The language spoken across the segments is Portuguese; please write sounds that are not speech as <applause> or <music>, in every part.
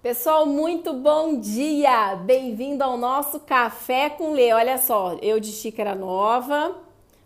Pessoal, muito bom dia! Bem-vindo ao nosso Café com Lê. Olha só, eu de xícara nova,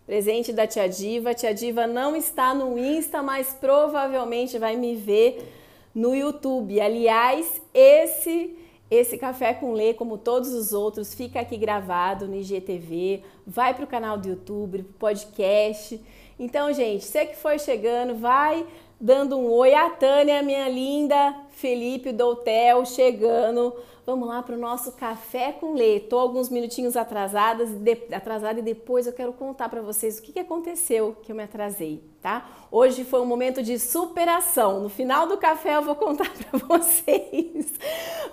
presente da Tia Diva. Tia Diva não está no Insta, mas provavelmente vai me ver no YouTube. Aliás, esse esse Café com Lê, como todos os outros, fica aqui gravado no IGTV, vai para o canal do YouTube, pro podcast. Então, gente, você que for chegando, vai dando um oi. A Tânia, minha linda, Felipe do hotel chegando. Vamos lá para o nosso café com Lê. Tô alguns minutinhos atrasadas, de, atrasada e depois eu quero contar para vocês o que, que aconteceu que eu me atrasei, tá? Hoje foi um momento de superação. No final do café eu vou contar <laughs> para vocês.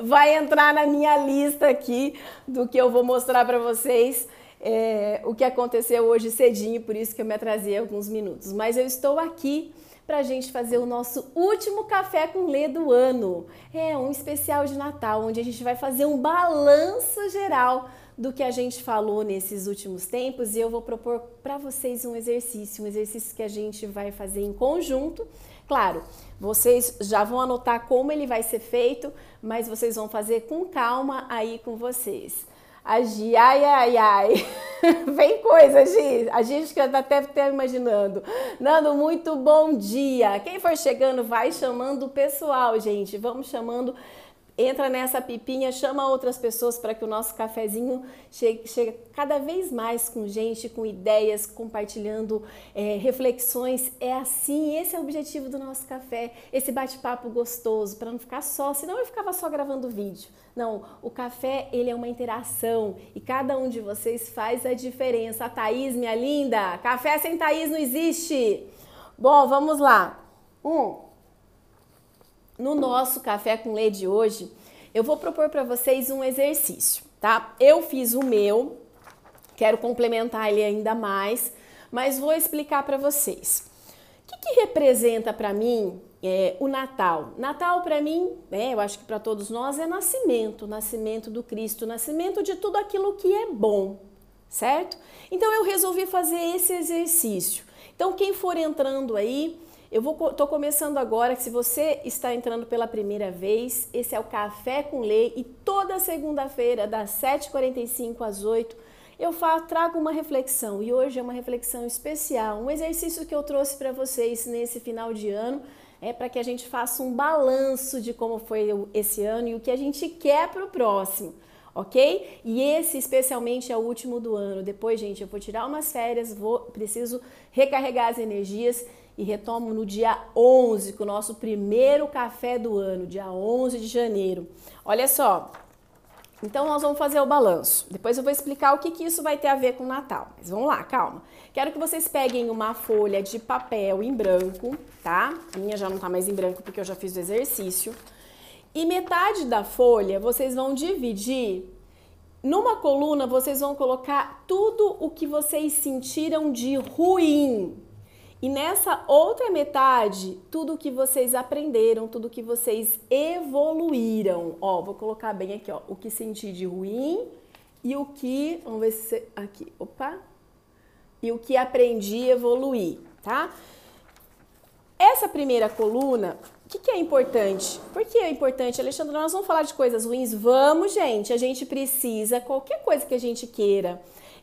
Vai entrar na minha lista aqui do que eu vou mostrar para vocês. É, o que aconteceu hoje cedinho, por isso que eu me atrasei alguns minutos. Mas eu estou aqui para a gente fazer o nosso último café com Lê do ano. É um especial de Natal, onde a gente vai fazer um balanço geral do que a gente falou nesses últimos tempos e eu vou propor para vocês um exercício, um exercício que a gente vai fazer em conjunto. Claro, vocês já vão anotar como ele vai ser feito, mas vocês vão fazer com calma aí com vocês. A Gi, ai, ai, ai. <laughs> Vem coisa, Gi. A gente que até até imaginando. Nando, muito bom dia. Quem for chegando, vai chamando o pessoal, gente. Vamos chamando entra nessa pipinha, chama outras pessoas para que o nosso cafezinho chegue, chegue, cada vez mais com gente, com ideias, compartilhando é, reflexões. É assim, esse é o objetivo do nosso café, esse bate-papo gostoso, para não ficar só, senão eu ficava só gravando vídeo. Não, o café ele é uma interação e cada um de vocês faz a diferença. A Thaís, minha linda, café sem Thaís não existe. Bom, vamos lá. Um, no nosso café com lê de hoje, eu vou propor para vocês um exercício, tá? Eu fiz o meu, quero complementar ele ainda mais, mas vou explicar para vocês. O que, que representa para mim é, o Natal? Natal para mim, é, eu acho que para todos nós é nascimento, nascimento do Cristo, nascimento de tudo aquilo que é bom, certo? Então eu resolvi fazer esse exercício. Então quem for entrando aí, eu tô começando agora, se você está entrando pela primeira vez, esse é o Café com Lei e toda segunda-feira das 7h45 às 8 eu faço, trago uma reflexão e hoje é uma reflexão especial, um exercício que eu trouxe para vocês nesse final de ano, é para que a gente faça um balanço de como foi esse ano e o que a gente quer para o próximo ok? E esse especialmente é o último do ano. Depois, gente, eu vou tirar umas férias, vou preciso recarregar as energias e retomo no dia 11 com o nosso primeiro café do ano, dia 11 de janeiro. Olha só, então nós vamos fazer o balanço. Depois eu vou explicar o que, que isso vai ter a ver com o Natal. Mas vamos lá, calma. Quero que vocês peguem uma folha de papel em branco, tá? A minha já não tá mais em branco porque eu já fiz o exercício. E metade da folha vocês vão dividir. Numa coluna vocês vão colocar tudo o que vocês sentiram de ruim e nessa outra metade, tudo que vocês aprenderam, tudo que vocês evoluíram. Ó, vou colocar bem aqui, ó, o que senti de ruim e o que, vamos ver se aqui, opa. E o que aprendi evoluir, tá? Essa primeira coluna, o que, que, é importante? Por que é importante, Alexandre? Nós vamos falar de coisas ruins? Vamos, gente. A gente precisa, qualquer coisa que a gente queira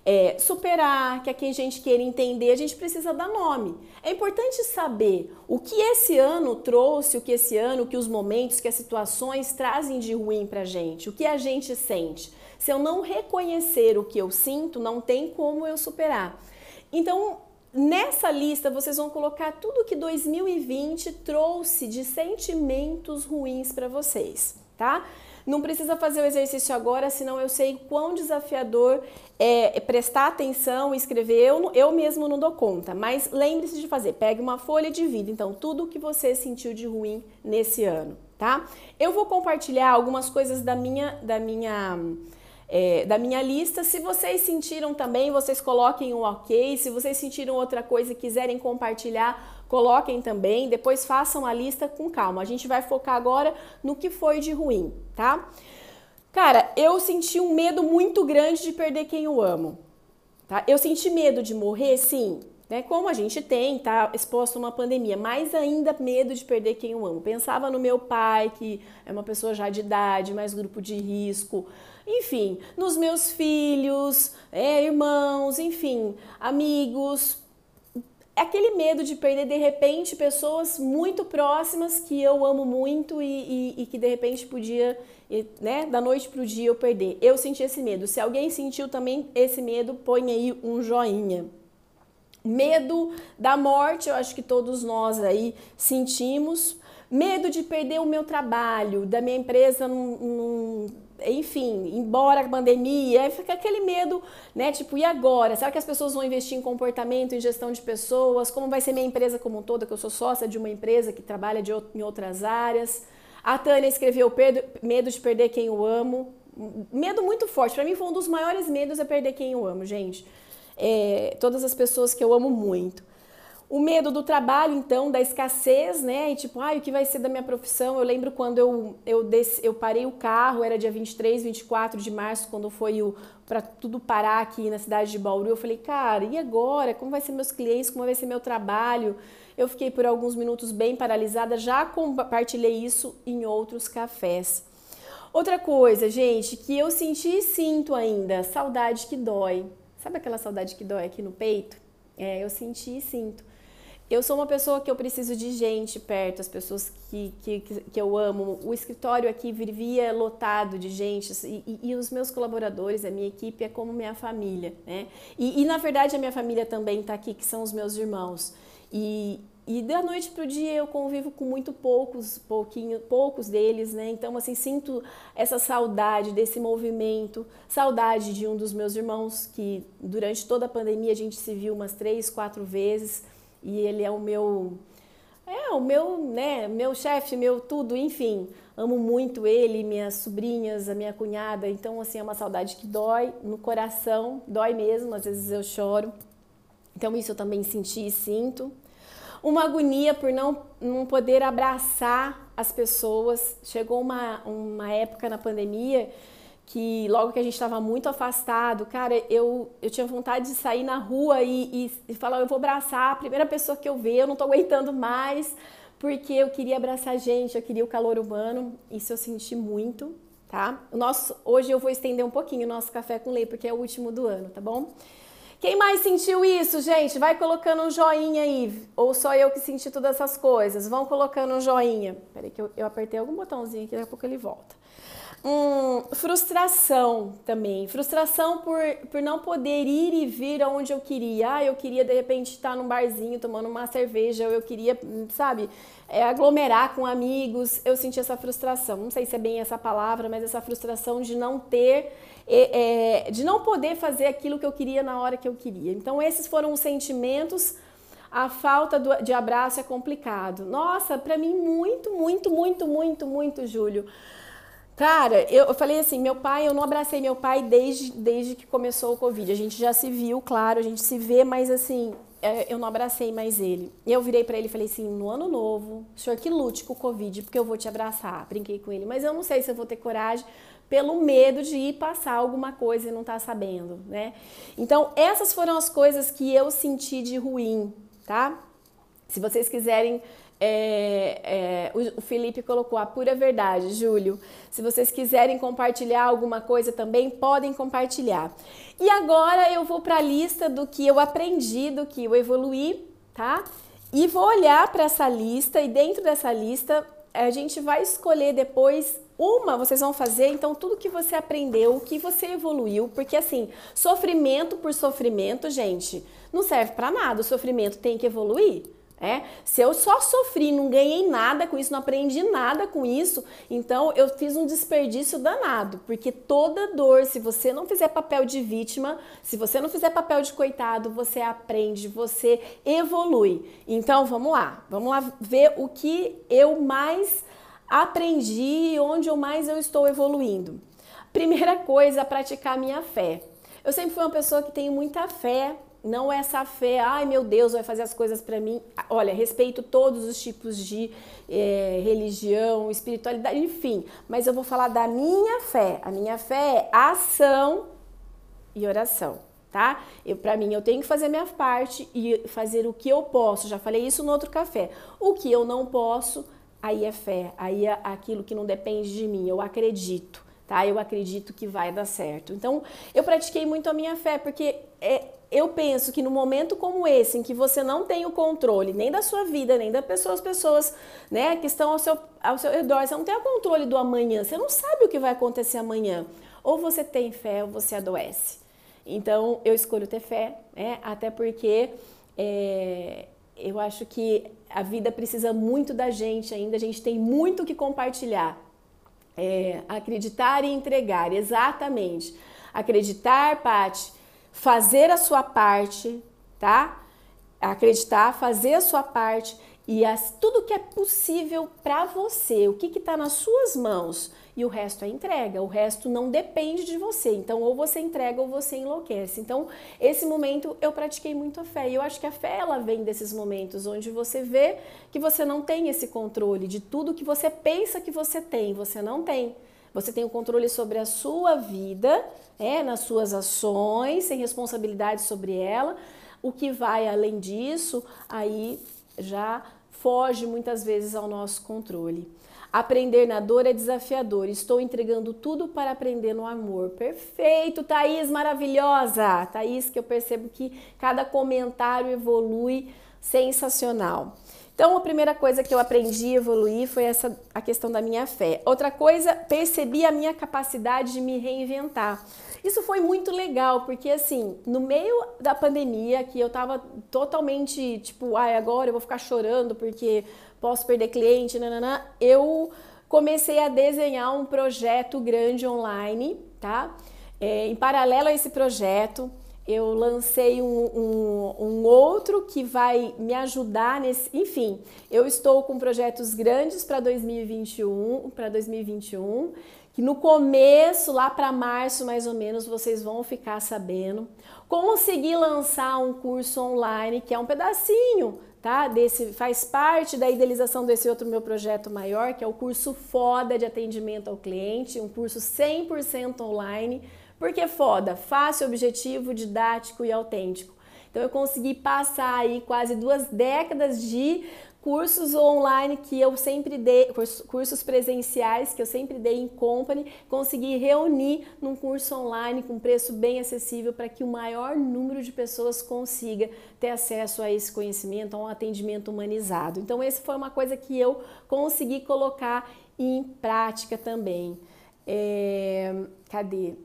é, superar, que a gente queira entender, a gente precisa dar nome. É importante saber o que esse ano trouxe, o que esse ano, o que os momentos, que as situações trazem de ruim pra gente, o que a gente sente. Se eu não reconhecer o que eu sinto, não tem como eu superar. Então, nessa lista vocês vão colocar tudo que 2020 trouxe de sentimentos ruins para vocês, tá? Não precisa fazer o exercício agora, senão eu sei quão desafiador é, prestar atenção e escrever. Eu, eu mesmo não dou conta, mas lembre-se de fazer. Pegue uma folha de vida, então, tudo o que você sentiu de ruim nesse ano, tá? Eu vou compartilhar algumas coisas da minha, da minha é, da minha lista. Se vocês sentiram também, vocês coloquem um ok. Se vocês sentiram outra coisa e quiserem compartilhar, coloquem também. Depois façam a lista com calma. A gente vai focar agora no que foi de ruim, tá? Cara, eu senti um medo muito grande de perder quem eu amo. Tá? Eu senti medo de morrer, sim. né? Como a gente tem, tá exposto a uma pandemia, mais ainda medo de perder quem eu amo. Pensava no meu pai, que é uma pessoa já de idade, mais grupo de risco. Enfim, nos meus filhos, é, irmãos, enfim, amigos. Aquele medo de perder de repente pessoas muito próximas que eu amo muito e, e, e que de repente podia, né, da noite para o dia eu perder. Eu senti esse medo. Se alguém sentiu também esse medo, põe aí um joinha. Medo da morte, eu acho que todos nós aí sentimos. Medo de perder o meu trabalho, da minha empresa num enfim, embora a pandemia, fica aquele medo, né? Tipo, e agora? Será que as pessoas vão investir em comportamento, em gestão de pessoas? Como vai ser minha empresa como um todo? Que eu sou sócia de uma empresa que trabalha de, em outras áreas. A Tânia escreveu medo de perder quem eu amo. Medo muito forte. Para mim foi um dos maiores medos é perder quem eu amo, gente é, todas as pessoas que eu amo muito. O medo do trabalho, então, da escassez, né? E tipo, ai, o que vai ser da minha profissão? Eu lembro quando eu, eu, eu parei o carro, era dia 23, 24 de março, quando foi o para tudo parar aqui na cidade de Bauru. Eu falei, cara, e agora? Como vai ser meus clientes? Como vai ser meu trabalho? Eu fiquei por alguns minutos bem paralisada, já compartilhei isso em outros cafés. Outra coisa, gente, que eu senti e sinto ainda, saudade que dói. Sabe aquela saudade que dói aqui no peito? É, eu senti e sinto. Eu sou uma pessoa que eu preciso de gente perto, as pessoas que, que, que eu amo. O escritório aqui vivia lotado de gente e, e, os meus colaboradores, a minha equipe é como minha família, né? E, e na verdade a minha família também está aqui, que são os meus irmãos. E, e da noite para o dia eu convivo com muito poucos, pouquinho, poucos deles, né? Então, assim, sinto essa saudade desse movimento, saudade de um dos meus irmãos, que durante toda a pandemia a gente se viu umas três, quatro vezes, e ele é o meu. É, o meu, né, meu chefe, meu tudo, enfim. Amo muito ele, minhas sobrinhas, a minha cunhada. Então, assim, é uma saudade que dói no coração, dói mesmo, às vezes eu choro. Então, isso eu também senti e sinto uma agonia por não, não poder abraçar as pessoas. Chegou uma, uma época na pandemia que logo que a gente estava muito afastado, cara, eu, eu tinha vontade de sair na rua e, e, e, falar, eu vou abraçar a primeira pessoa que eu ver, eu não estou aguentando mais, porque eu queria abraçar gente, eu queria o calor humano, isso eu senti muito, tá? O nosso, hoje eu vou estender um pouquinho o nosso café com leite, porque é o último do ano, tá bom? Quem mais sentiu isso, gente? Vai colocando um joinha aí. Ou só eu que senti todas essas coisas? Vão colocando um joinha. Peraí que eu, eu apertei algum botãozinho aqui, daqui a pouco ele volta. Hum, frustração também. Frustração por, por não poder ir e vir aonde eu queria. Ah, eu queria de repente estar num barzinho tomando uma cerveja, ou eu queria, sabe, é, aglomerar com amigos. Eu senti essa frustração. Não sei se é bem essa palavra, mas essa frustração de não ter, é, é, de não poder fazer aquilo que eu queria na hora que eu queria. Então, esses foram os sentimentos. A falta do, de abraço é complicado. Nossa, para mim, muito, muito, muito, muito, muito, Júlio. Cara, eu, falei assim, meu pai, eu não abracei meu pai desde, desde que começou o Covid. A gente já se viu, claro, a gente se vê, mas assim, é, eu não abracei mais ele. Eu virei para ele e falei assim: no ano novo, senhor que lute com o Covid, porque eu vou te abraçar. Brinquei com ele, mas eu não sei se eu vou ter coragem pelo medo de ir passar alguma coisa e não estar tá sabendo, né? Então, essas foram as coisas que eu senti de ruim, tá? Se vocês quiserem é, é, o, Felipe colocou a pura verdade, Júlio. Se vocês quiserem compartilhar alguma coisa também, podem compartilhar. E agora eu vou para a lista do que eu aprendi, do que eu evoluí, tá? E vou olhar para essa lista e dentro dessa lista a gente vai escolher depois uma, vocês vão fazer então tudo que você aprendeu, o que você evoluiu, porque assim, sofrimento por sofrimento, gente, não serve para nada. O sofrimento tem que evoluir. É? Se eu só sofri, não ganhei nada com isso, não aprendi nada com isso, então eu fiz um desperdício danado, porque toda dor, se você não fizer papel de vítima, se você não fizer papel de coitado, você aprende, você evolui. Então vamos lá, vamos lá ver o que eu mais aprendi, onde eu mais eu estou evoluindo. Primeira coisa, praticar minha fé. Eu sempre fui uma pessoa que tem muita fé não é essa fé, ai meu Deus, vai fazer as coisas para mim. Olha, respeito todos os tipos de é, religião, espiritualidade, enfim. Mas eu vou falar da minha fé. A minha fé é ação e oração, tá? Eu para mim eu tenho que fazer minha parte e fazer o que eu posso. Já falei isso no outro café. O que eu não posso, aí é fé, aí é aquilo que não depende de mim. Eu acredito, tá? Eu acredito que vai dar certo. Então, eu pratiquei muito a minha fé porque é, eu penso que no momento como esse, em que você não tem o controle nem da sua vida, nem das pessoas, pessoas né, que estão ao seu, ao seu redor, você não tem o controle do amanhã, você não sabe o que vai acontecer amanhã. Ou você tem fé ou você adoece. Então, eu escolho ter fé, né, até porque é, eu acho que a vida precisa muito da gente ainda, a gente tem muito que compartilhar. É, acreditar e entregar, exatamente. Acreditar, Pati, fazer a sua parte, tá? Acreditar, fazer a sua parte e as, tudo que é possível para você, o que está nas suas mãos e o resto é entrega, o resto não depende de você. Então, ou você entrega ou você enlouquece. Então, esse momento eu pratiquei muito a fé e eu acho que a fé ela vem desses momentos onde você vê que você não tem esse controle de tudo que você pensa que você tem, você não tem. Você tem o controle sobre a sua vida, é, nas suas ações, tem responsabilidade sobre ela. O que vai além disso, aí já foge muitas vezes ao nosso controle. Aprender na dor é desafiador. Estou entregando tudo para aprender no amor. Perfeito, Thaís, maravilhosa. Thaís, que eu percebo que cada comentário evolui sensacional. Então, a primeira coisa que eu aprendi a evoluir foi essa a questão da minha fé. Outra coisa, percebi a minha capacidade de me reinventar. Isso foi muito legal, porque assim, no meio da pandemia, que eu tava totalmente tipo, ai, agora eu vou ficar chorando porque posso perder cliente, nanana, eu comecei a desenhar um projeto grande online, tá? É, em paralelo a esse projeto, eu lancei um, um, um, outro que vai me ajudar nesse. Enfim, eu estou com projetos grandes para 2021, para 2021, que no começo, lá para março mais ou menos, vocês vão ficar sabendo. Consegui lançar um curso online que é um pedacinho, tá? Desse faz parte da idealização desse outro meu projeto maior, que é o curso Foda de atendimento ao cliente, um curso 100% online porque foda, fácil, objetivo, didático e autêntico. Então eu consegui passar aí quase duas décadas de cursos online que eu sempre dei, cursos presenciais que eu sempre dei em company, consegui reunir num curso online com preço bem acessível para que o maior número de pessoas consiga ter acesso a esse conhecimento, a um atendimento humanizado. Então, essa foi uma coisa que eu consegui colocar em prática também. É, cadê?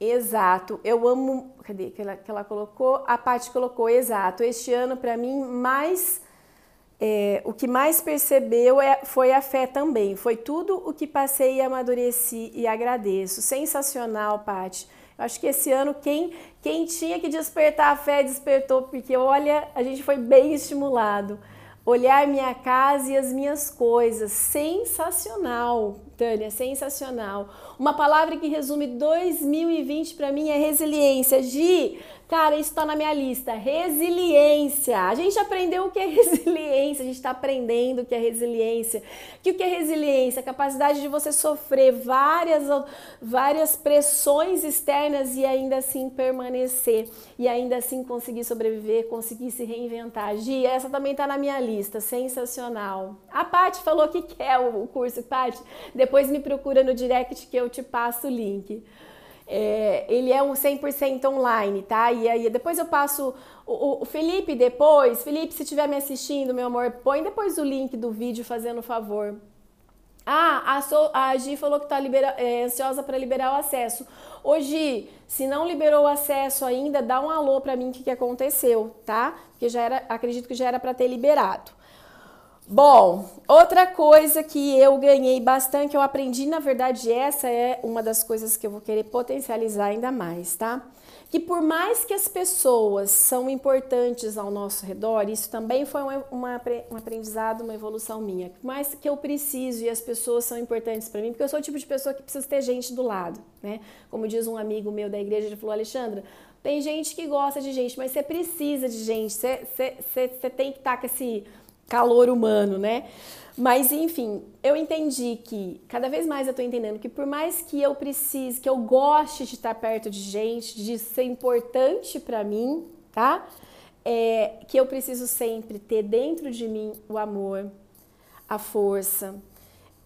Exato. Eu amo. Cadê que ela, que ela colocou? A Paty colocou, exato. Este ano, para mim, mais. É, o que mais percebeu é, foi a fé também. Foi tudo o que passei e amadureci e agradeço. Sensacional, Paty. Eu acho que esse ano quem, quem tinha que despertar a fé despertou, porque olha, a gente foi bem estimulado. Olhar minha casa e as minhas coisas. Sensacional, Tânia, sensacional. Uma palavra que resume 2020 para mim é resiliência. Gi, Cara, isso está na minha lista. Resiliência. A gente aprendeu o que é <laughs> resiliência, a gente está aprendendo o que é resiliência. Que o que é resiliência? A capacidade de você sofrer várias, várias pressões externas e ainda assim permanecer. E ainda assim conseguir sobreviver, conseguir se reinventar. Gi, essa também está na minha lista. Sensacional. A Paty falou que quer o curso. Paty, depois me procura no direct que eu te passo o link. É, ele é um 100% online, tá? E aí depois eu passo o, o, Felipe depois, Felipe, se estiver me assistindo, meu amor, põe depois o link do vídeo fazendo favor. Ah, a, so, a Gi falou que está é, ansiosa para liberar o acesso. Ô se não liberou o acesso ainda, dá um alô para mim que, que aconteceu, tá? Porque já era, acredito que já era para ter liberado. Bom, outra coisa que eu ganhei bastante, eu aprendi, na verdade, essa é uma das coisas que eu vou querer potencializar ainda mais, tá? Que por mais que as pessoas são importantes ao nosso redor, isso também foi uma, uma, um aprendizado, uma evolução minha. Por mais que eu preciso e as pessoas são importantes para mim, porque eu sou o tipo de pessoa que precisa ter gente do lado, né? Como diz um amigo meu da igreja, ele falou, Alexandra, tem gente que gosta de gente, mas você precisa de gente, você, você, você, você tem que estar tá com esse calor humano, né? Mas enfim, eu entendi que cada vez mais eu tô entendendo que por mais que eu precise, que eu goste de estar perto de gente, de ser importante para mim, tá? É, que eu preciso sempre ter dentro de mim o amor, a força,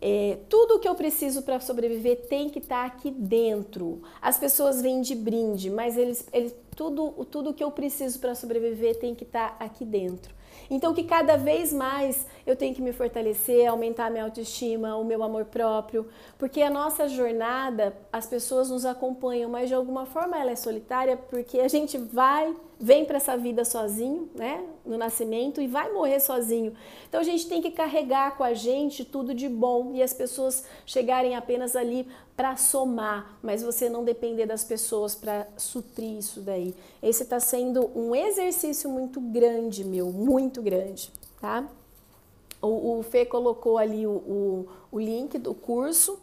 é, tudo o que eu preciso para sobreviver tem que estar tá aqui dentro. As pessoas vêm de brinde, mas eles, eles tudo, tudo que eu preciso para sobreviver tem que estar tá aqui dentro. Então, que cada vez mais eu tenho que me fortalecer, aumentar minha autoestima, o meu amor próprio, porque a nossa jornada, as pessoas nos acompanham, mas de alguma forma ela é solitária, porque a gente vai, vem para essa vida sozinho, né, no nascimento e vai morrer sozinho. Então, a gente tem que carregar com a gente tudo de bom e as pessoas chegarem apenas ali para somar, mas você não depender das pessoas para suprir isso daí. Esse está sendo um exercício muito grande, meu, muito grande, tá? O, o Fê colocou ali o, o, o link do curso.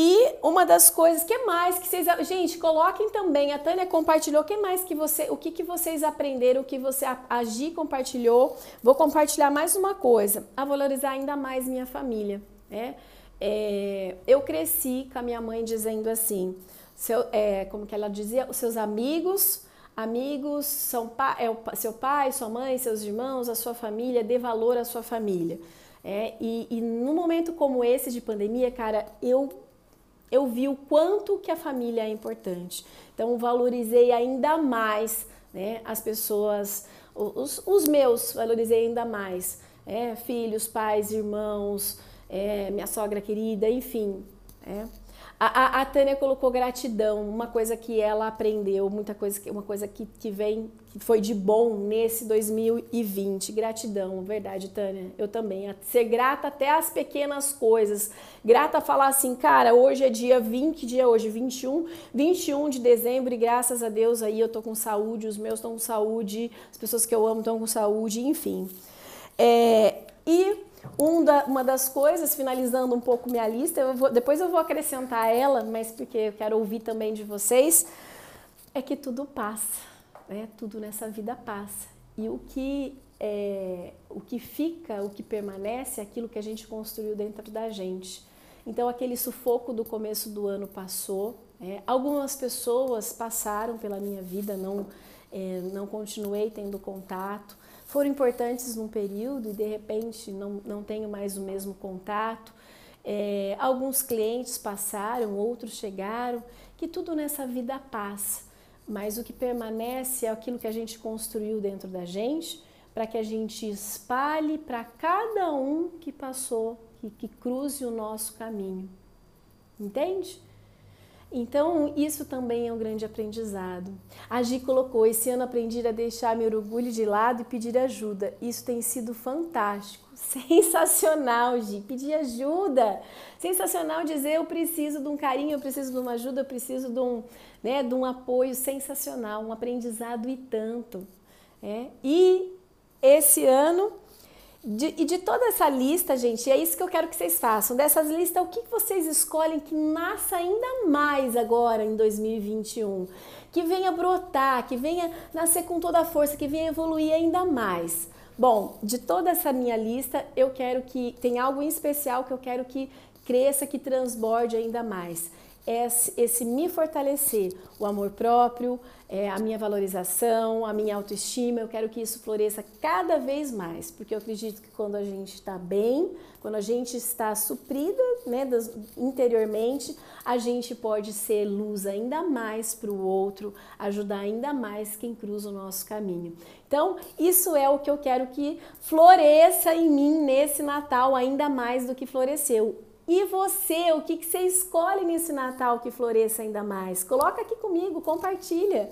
E uma das coisas que mais que vocês, gente, coloquem também. A Tânia compartilhou. Que mais que você, o que que vocês aprenderam, o que você agir compartilhou? Vou compartilhar mais uma coisa, a valorizar ainda mais minha família, né? É, eu cresci com a minha mãe dizendo assim, seu, é, como que ela dizia, os seus amigos, amigos são é seu pai, sua mãe, seus irmãos, a sua família, dê valor à sua família. É, e, e num momento como esse de pandemia, cara, eu eu vi o quanto que a família é importante. Então valorizei ainda mais, né, as pessoas, os, os meus valorizei ainda mais, é, filhos, pais, irmãos, é, minha sogra querida, enfim. É. A, a, a, Tânia colocou gratidão, uma coisa que ela aprendeu, muita coisa, uma coisa que, que vem, que foi de bom nesse 2020. Gratidão, verdade, Tânia. Eu também. Ser grata até às pequenas coisas. Grata a falar assim, cara, hoje é dia 20, dia hoje, 21, 21 de dezembro, e graças a Deus aí eu tô com saúde, os meus estão com saúde, as pessoas que eu amo estão com saúde, enfim. É, e um da, uma das coisas, finalizando um pouco minha lista, eu vou, depois eu vou acrescentar ela, mas porque eu quero ouvir também de vocês, é que tudo passa, né? tudo nessa vida passa. E o que, é, o que fica, o que permanece, é aquilo que a gente construiu dentro da gente. Então, aquele sufoco do começo do ano passou. É, algumas pessoas passaram pela minha vida, não, é, não continuei tendo contato foram importantes num período e de repente não, não tenho mais o mesmo contato. É, alguns clientes passaram, outros chegaram, que tudo nessa vida passa, mas o que permanece é aquilo que a gente construiu dentro da gente, para que a gente espalhe para cada um que passou, que, que cruze o nosso caminho. Entende? Então, isso também é um grande aprendizado. A Gi colocou: esse ano aprendi a deixar meu orgulho de lado e pedir ajuda. Isso tem sido fantástico. <laughs> Sensacional, Gi. Pedir ajuda. Sensacional dizer: eu preciso de um carinho, eu preciso de uma ajuda, eu preciso de um, né, de um apoio. Sensacional. Um aprendizado e tanto. É. E esse ano de, e de toda essa lista, gente, é isso que eu quero que vocês façam. Dessas listas, o que vocês escolhem que nasça ainda mais agora em 2021? Que venha brotar, que venha nascer com toda a força, que venha evoluir ainda mais. Bom, de toda essa minha lista, eu quero que tem algo em especial que eu quero que cresça, que transborde ainda mais. Esse, esse me fortalecer, o amor próprio, é, a minha valorização, a minha autoestima. Eu quero que isso floresça cada vez mais, porque eu acredito que quando a gente está bem, quando a gente está suprida né, das, interiormente, a gente pode ser luz ainda mais para o outro, ajudar ainda mais quem cruza o nosso caminho. Então, isso é o que eu quero que floresça em mim nesse Natal ainda mais do que floresceu. E você, o que, que você escolhe nesse Natal que floresça ainda mais? Coloca aqui comigo, compartilha.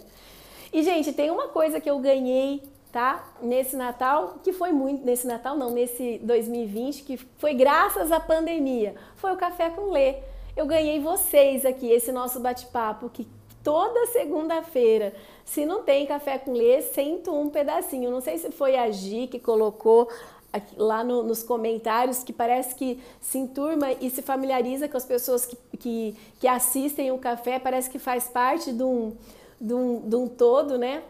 E, gente, tem uma coisa que eu ganhei, tá? Nesse Natal, que foi muito. Nesse Natal, não, nesse 2020, que foi graças à pandemia. Foi o Café com Lê. Eu ganhei vocês aqui, esse nosso bate-papo, que toda segunda-feira. Se não tem café com lê, sento um pedacinho. Não sei se foi a Gi que colocou lá no, nos comentários que parece que se enturma e se familiariza com as pessoas que, que, que assistem o café, parece que faz parte de um, de, um, de um todo, né?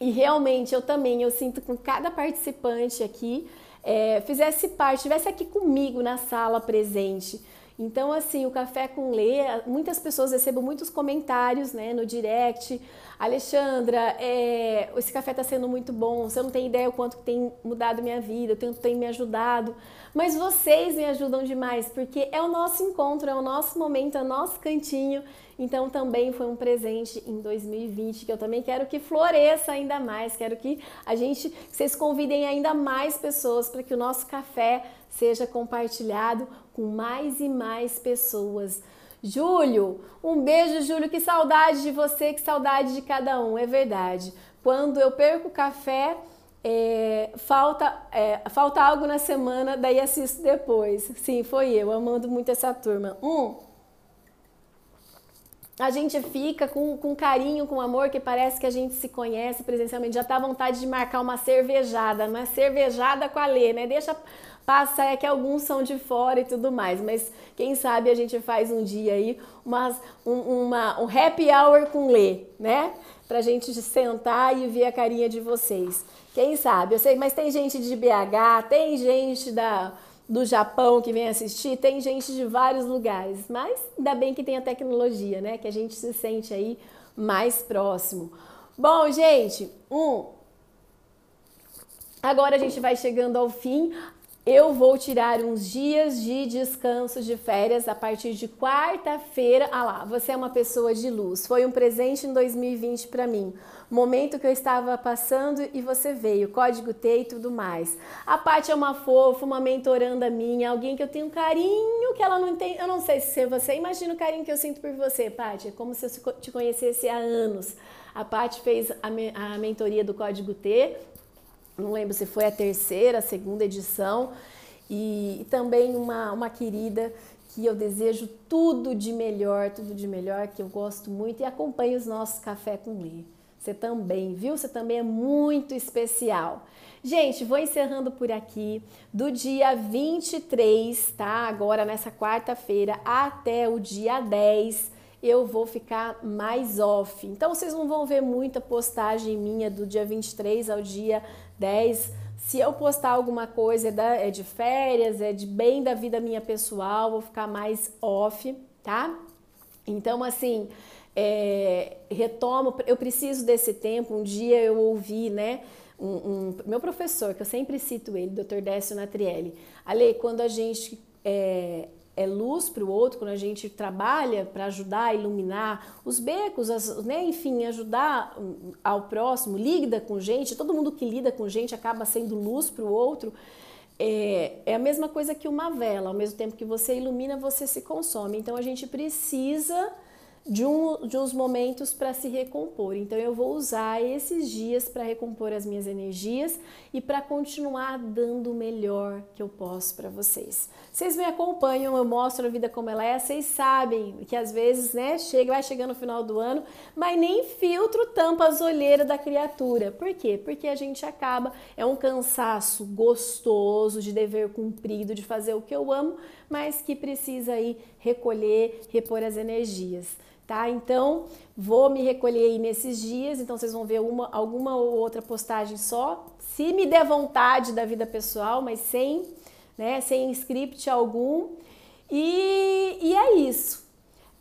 E realmente eu também, eu sinto com cada participante aqui é, fizesse parte, estivesse aqui comigo na sala presente. Então, assim, o Café com Lê, muitas pessoas recebem muitos comentários né, no direct. Alexandra, é, esse café está sendo muito bom, você não tem ideia o quanto tem mudado minha vida, o quanto tem me ajudado. Mas vocês me ajudam demais, porque é o nosso encontro, é o nosso momento, é o nosso cantinho. Então também foi um presente em 2020 que eu também quero que floresça ainda mais, quero que a gente, que vocês convidem ainda mais pessoas para que o nosso café seja compartilhado com mais e mais pessoas. Júlio, um beijo, Júlio. Que saudade de você, que saudade de cada um, é verdade. Quando eu perco o café, é, falta, é, falta algo na semana, daí assisto depois. Sim, foi eu, amando muito essa turma. Um, a gente fica com, com carinho, com amor, que parece que a gente se conhece presencialmente. Já tá à vontade de marcar uma cervejada, uma cervejada com a Lê, né? Deixa passar, é que alguns são de fora e tudo mais, mas quem sabe a gente faz um dia aí umas, um, uma, um happy hour com Lê, né? Pra gente sentar e ver a carinha de vocês. Quem sabe? Eu sei, mas tem gente de BH, tem gente da, do Japão que vem assistir, tem gente de vários lugares. Mas ainda bem que tem a tecnologia, né? Que a gente se sente aí mais próximo. Bom, gente, um. Agora a gente vai chegando ao fim. Eu vou tirar uns dias de descanso de férias a partir de quarta-feira. Ah lá, você é uma pessoa de luz. Foi um presente em 2020 para mim. Momento que eu estava passando e você veio, código T e tudo mais. A Paty é uma fofa, uma mentoranda minha, alguém que eu tenho carinho que ela não tem. Eu não sei se você imagina o carinho que eu sinto por você, Paty. É como se eu te conhecesse há anos. A Paty fez a, me, a mentoria do Código T não lembro se foi a terceira, a segunda edição, e, e também uma, uma querida que eu desejo tudo de melhor, tudo de melhor, que eu gosto muito e acompanhe os nossos Café com Lê. Você também, viu? Você também é muito especial. Gente, vou encerrando por aqui. Do dia 23, tá? Agora nessa quarta-feira até o dia 10, eu vou ficar mais off. Então vocês não vão ver muita postagem minha do dia 23 ao dia 10. Se eu postar alguma coisa é, é de férias, é de bem da vida minha pessoal, vou ficar mais off, tá? Então, assim, é, retomo, eu preciso desse tempo. Um dia eu ouvi, né? Um, um, meu professor, que eu sempre cito ele, Dr. Décio Natrielli. Ale, quando a gente é, é luz para o outro, quando a gente trabalha para ajudar a iluminar os becos, as, né, enfim, ajudar ao próximo, lida com gente, todo mundo que lida com gente acaba sendo luz para o outro. É, é a mesma coisa que uma vela, ao mesmo tempo que você ilumina, você se consome. Então a gente precisa de, um, de uns momentos para se recompor. Então eu vou usar esses dias para recompor as minhas energias e para continuar dando o melhor que eu posso para vocês. Vocês me acompanham, eu mostro a vida como ela é, vocês sabem que às vezes, né, chega, vai chegando no final do ano, mas nem filtro tampa as olheiras da criatura. Por quê? Porque a gente acaba, é um cansaço gostoso de dever cumprido, de fazer o que eu amo, mas que precisa aí recolher, repor as energias tá? Então, vou me recolher aí nesses dias, então vocês vão ver uma, alguma ou outra postagem só, se me der vontade da vida pessoal, mas sem, né, sem script algum. E, e é isso.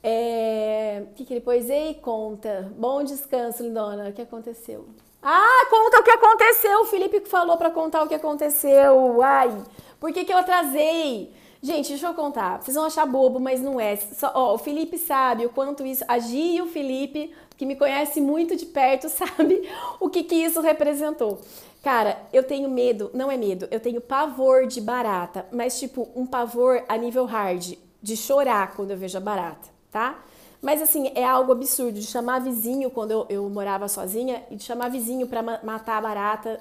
É, o que, que ele pôs aí? Conta. Bom descanso, lindona. O que aconteceu? Ah, conta o que aconteceu. O Felipe falou para contar o que aconteceu. Ai, por que, que eu atrasei? Gente, deixa eu contar. Vocês vão achar bobo, mas não é. Só, ó, o Felipe sabe o quanto isso. A Gi e o Felipe, que me conhece muito de perto, <laughs> sabe o que, que isso representou. Cara, eu tenho medo, não é medo, eu tenho pavor de barata, mas tipo, um pavor a nível hard, de chorar quando eu vejo a barata, tá? Mas assim, é algo absurdo de chamar vizinho quando eu, eu morava sozinha e de chamar vizinho para matar a barata,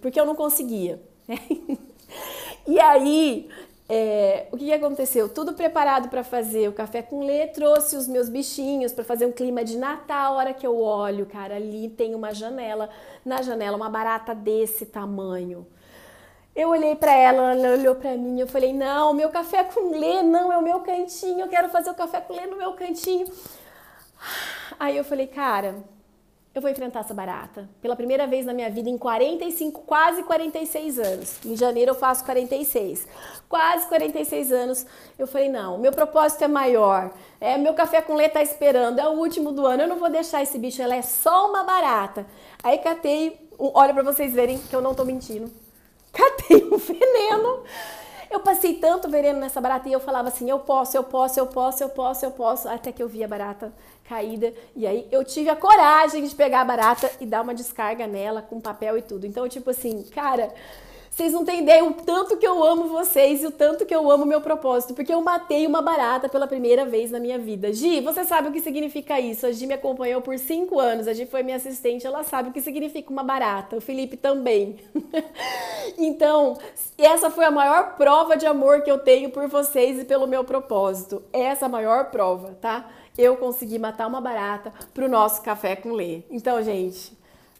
porque eu não conseguia. Né? <laughs> e aí, é, o que, aconteceu? Tudo preparado para fazer o café com lê, trouxe os meus bichinhos para fazer um clima de Natal. A hora que eu olho, cara, ali tem uma janela, na janela uma barata desse tamanho. Eu olhei para ela, ela olhou para mim, eu falei: "Não, meu café com lê não é o meu cantinho, eu quero fazer o café com lê no meu cantinho". Aí eu falei: "Cara, eu vou enfrentar essa barata. Pela primeira vez na minha vida, em 45, quase 46 anos. Em janeiro eu faço 46. Quase 46 anos, eu falei, não, meu propósito é maior. É, meu café com leite tá esperando, é o último do ano, eu não vou deixar esse bicho, ela é só uma barata. Aí catei, olha para vocês verem que eu não tô mentindo. Catei um veneno eu passei tanto veneno nessa barata e eu falava assim: eu posso, eu posso, eu posso, eu posso, eu posso, até que eu vi a barata caída. E aí eu tive a coragem de pegar a barata e dar uma descarga nela com papel e tudo. Então, tipo assim, cara. Vocês não têm ideia o tanto que eu amo vocês e o tanto que eu amo meu propósito, porque eu matei uma barata pela primeira vez na minha vida. Gi, você sabe o que significa isso? A Gi me acompanhou por cinco anos, a Gi foi minha assistente, ela sabe o que significa uma barata. O Felipe também. <laughs> então, essa foi a maior prova de amor que eu tenho por vocês e pelo meu propósito. Essa é a maior prova, tá? Eu consegui matar uma barata pro nosso café com Lê. Então, gente,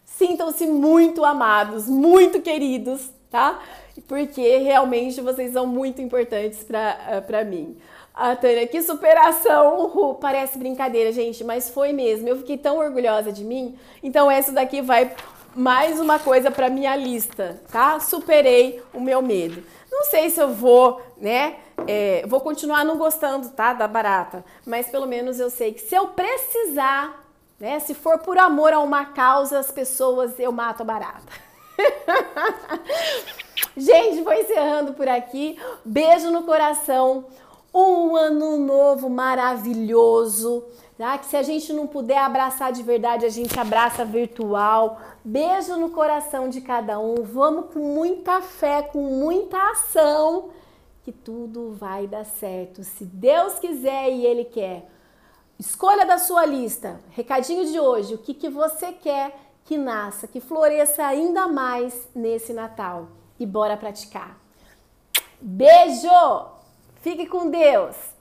sintam-se muito amados, muito queridos tá? Porque realmente vocês são muito importantes para uh, mim. A Tânia, que superação! Uhul. Parece brincadeira, gente, mas foi mesmo. Eu fiquei tão orgulhosa de mim. Então, essa daqui vai mais uma coisa para minha lista, tá? Superei o meu medo. Não sei se eu vou, né? É, vou continuar não gostando, tá? Da barata. Mas pelo menos eu sei que se eu precisar, né? Se for por amor a uma causa, as pessoas, eu mato a barata. <laughs> Gente, vou encerrando por aqui. Beijo no coração. Um ano novo maravilhoso. Tá? Que se a gente não puder abraçar de verdade, a gente abraça virtual. Beijo no coração de cada um. Vamos com muita fé, com muita ação, que tudo vai dar certo. Se Deus quiser e Ele quer. Escolha da sua lista. Recadinho de hoje: o que, que você quer que nasça, que floresça ainda mais nesse Natal. E bora praticar. Beijo! Fique com Deus!